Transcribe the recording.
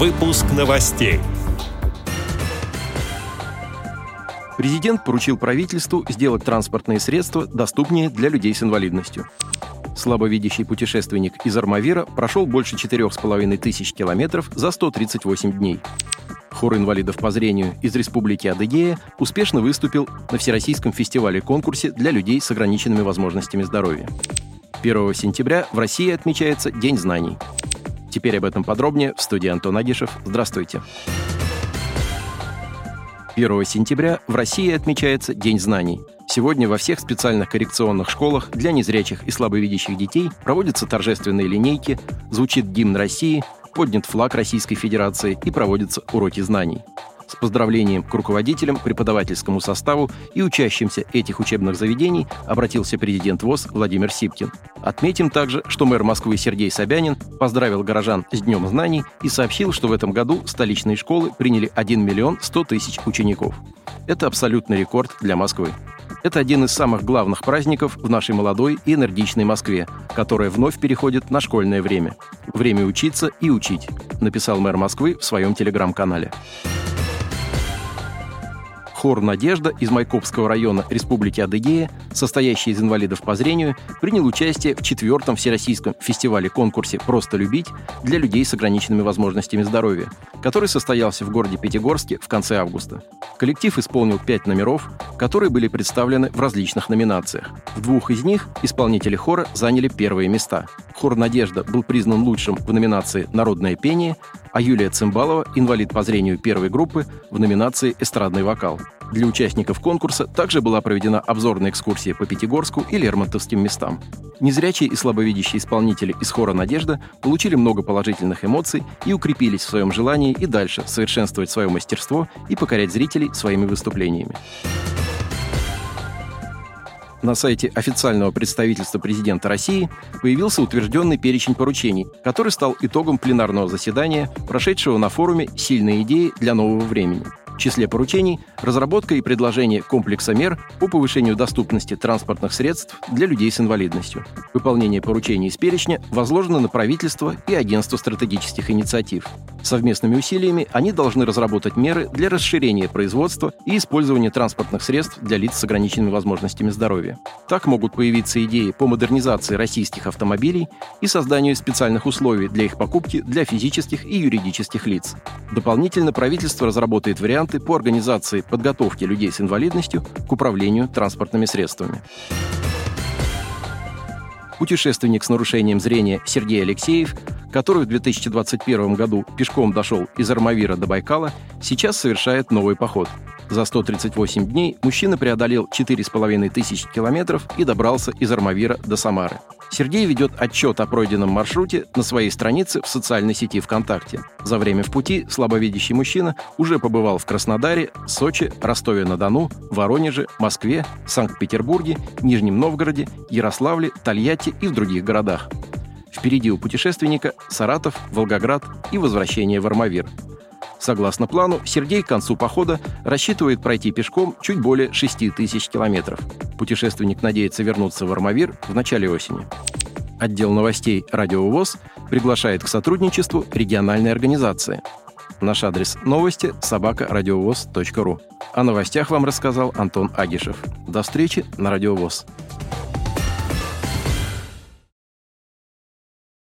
Выпуск новостей. Президент поручил правительству сделать транспортные средства доступнее для людей с инвалидностью. Слабовидящий путешественник из Армавира прошел больше 4,5 тысяч километров за 138 дней. Хор инвалидов по зрению из Республики Адыгея успешно выступил на Всероссийском фестивале-конкурсе для людей с ограниченными возможностями здоровья. 1 сентября в России отмечается День знаний. Теперь об этом подробнее в студии Антон Агишев. Здравствуйте. 1 сентября в России отмечается День знаний. Сегодня во всех специальных коррекционных школах для незрячих и слабовидящих детей проводятся торжественные линейки, звучит гимн России, поднят флаг Российской Федерации и проводятся уроки знаний. С поздравлением к руководителям, преподавательскому составу и учащимся этих учебных заведений обратился президент ВОЗ Владимир Сипкин. Отметим также, что мэр Москвы Сергей Собянин поздравил горожан с Днем знаний и сообщил, что в этом году столичные школы приняли 1 миллион 100 тысяч учеников. Это абсолютный рекорд для Москвы. Это один из самых главных праздников в нашей молодой и энергичной Москве, которая вновь переходит на школьное время. Время учиться и учить, написал мэр Москвы в своем телеграм-канале. Хор «Надежда» из Майкопского района Республики Адыгея, состоящий из инвалидов по зрению, принял участие в четвертом Всероссийском фестивале-конкурсе «Просто любить» для людей с ограниченными возможностями здоровья, который состоялся в городе Пятигорске в конце августа. Коллектив исполнил пять номеров, которые были представлены в различных номинациях. В двух из них исполнители хора заняли первые места. Хор «Надежда» был признан лучшим в номинации «Народное пение», а Юлия Цимбалова, инвалид по зрению первой группы, в номинации «Эстрадный вокал». Для участников конкурса также была проведена обзорная экскурсия по Пятигорску и Лермонтовским местам. Незрячие и слабовидящие исполнители из хора «Надежда» получили много положительных эмоций и укрепились в своем желании и дальше совершенствовать свое мастерство и покорять зрителей своими выступлениями. На сайте официального представительства президента России появился утвержденный перечень поручений, который стал итогом пленарного заседания, прошедшего на форуме «Сильные идеи для нового времени». В числе поручений – разработка и предложение комплекса мер по повышению доступности транспортных средств для людей с инвалидностью. Выполнение поручений из перечня возложено на правительство и Агентство стратегических инициатив. Совместными усилиями они должны разработать меры для расширения производства и использования транспортных средств для лиц с ограниченными возможностями здоровья. Так могут появиться идеи по модернизации российских автомобилей и созданию специальных условий для их покупки для физических и юридических лиц. Дополнительно правительство разработает вариант варианты по организации подготовки людей с инвалидностью к управлению транспортными средствами. Путешественник с нарушением зрения Сергей Алексеев, который в 2021 году пешком дошел из Армавира до Байкала, сейчас совершает новый поход – за 138 дней мужчина преодолел 4,5 тысяч километров и добрался из Армавира до Самары. Сергей ведет отчет о пройденном маршруте на своей странице в социальной сети ВКонтакте. За время в пути слабовидящий мужчина уже побывал в Краснодаре, Сочи, Ростове-на-Дону, Воронеже, Москве, Санкт-Петербурге, Нижнем Новгороде, Ярославле, Тольятти и в других городах. Впереди у путешественника Саратов, Волгоград и возвращение в Армавир – Согласно плану, Сергей к концу похода рассчитывает пройти пешком чуть более 6 тысяч километров. Путешественник надеется вернуться в Армавир в начале осени. Отдел новостей «Радио ВОЗ» приглашает к сотрудничеству региональной организации. Наш адрес новости – собакарадиовоз.ру. О новостях вам рассказал Антон Агишев. До встречи на Радио ВОЗ.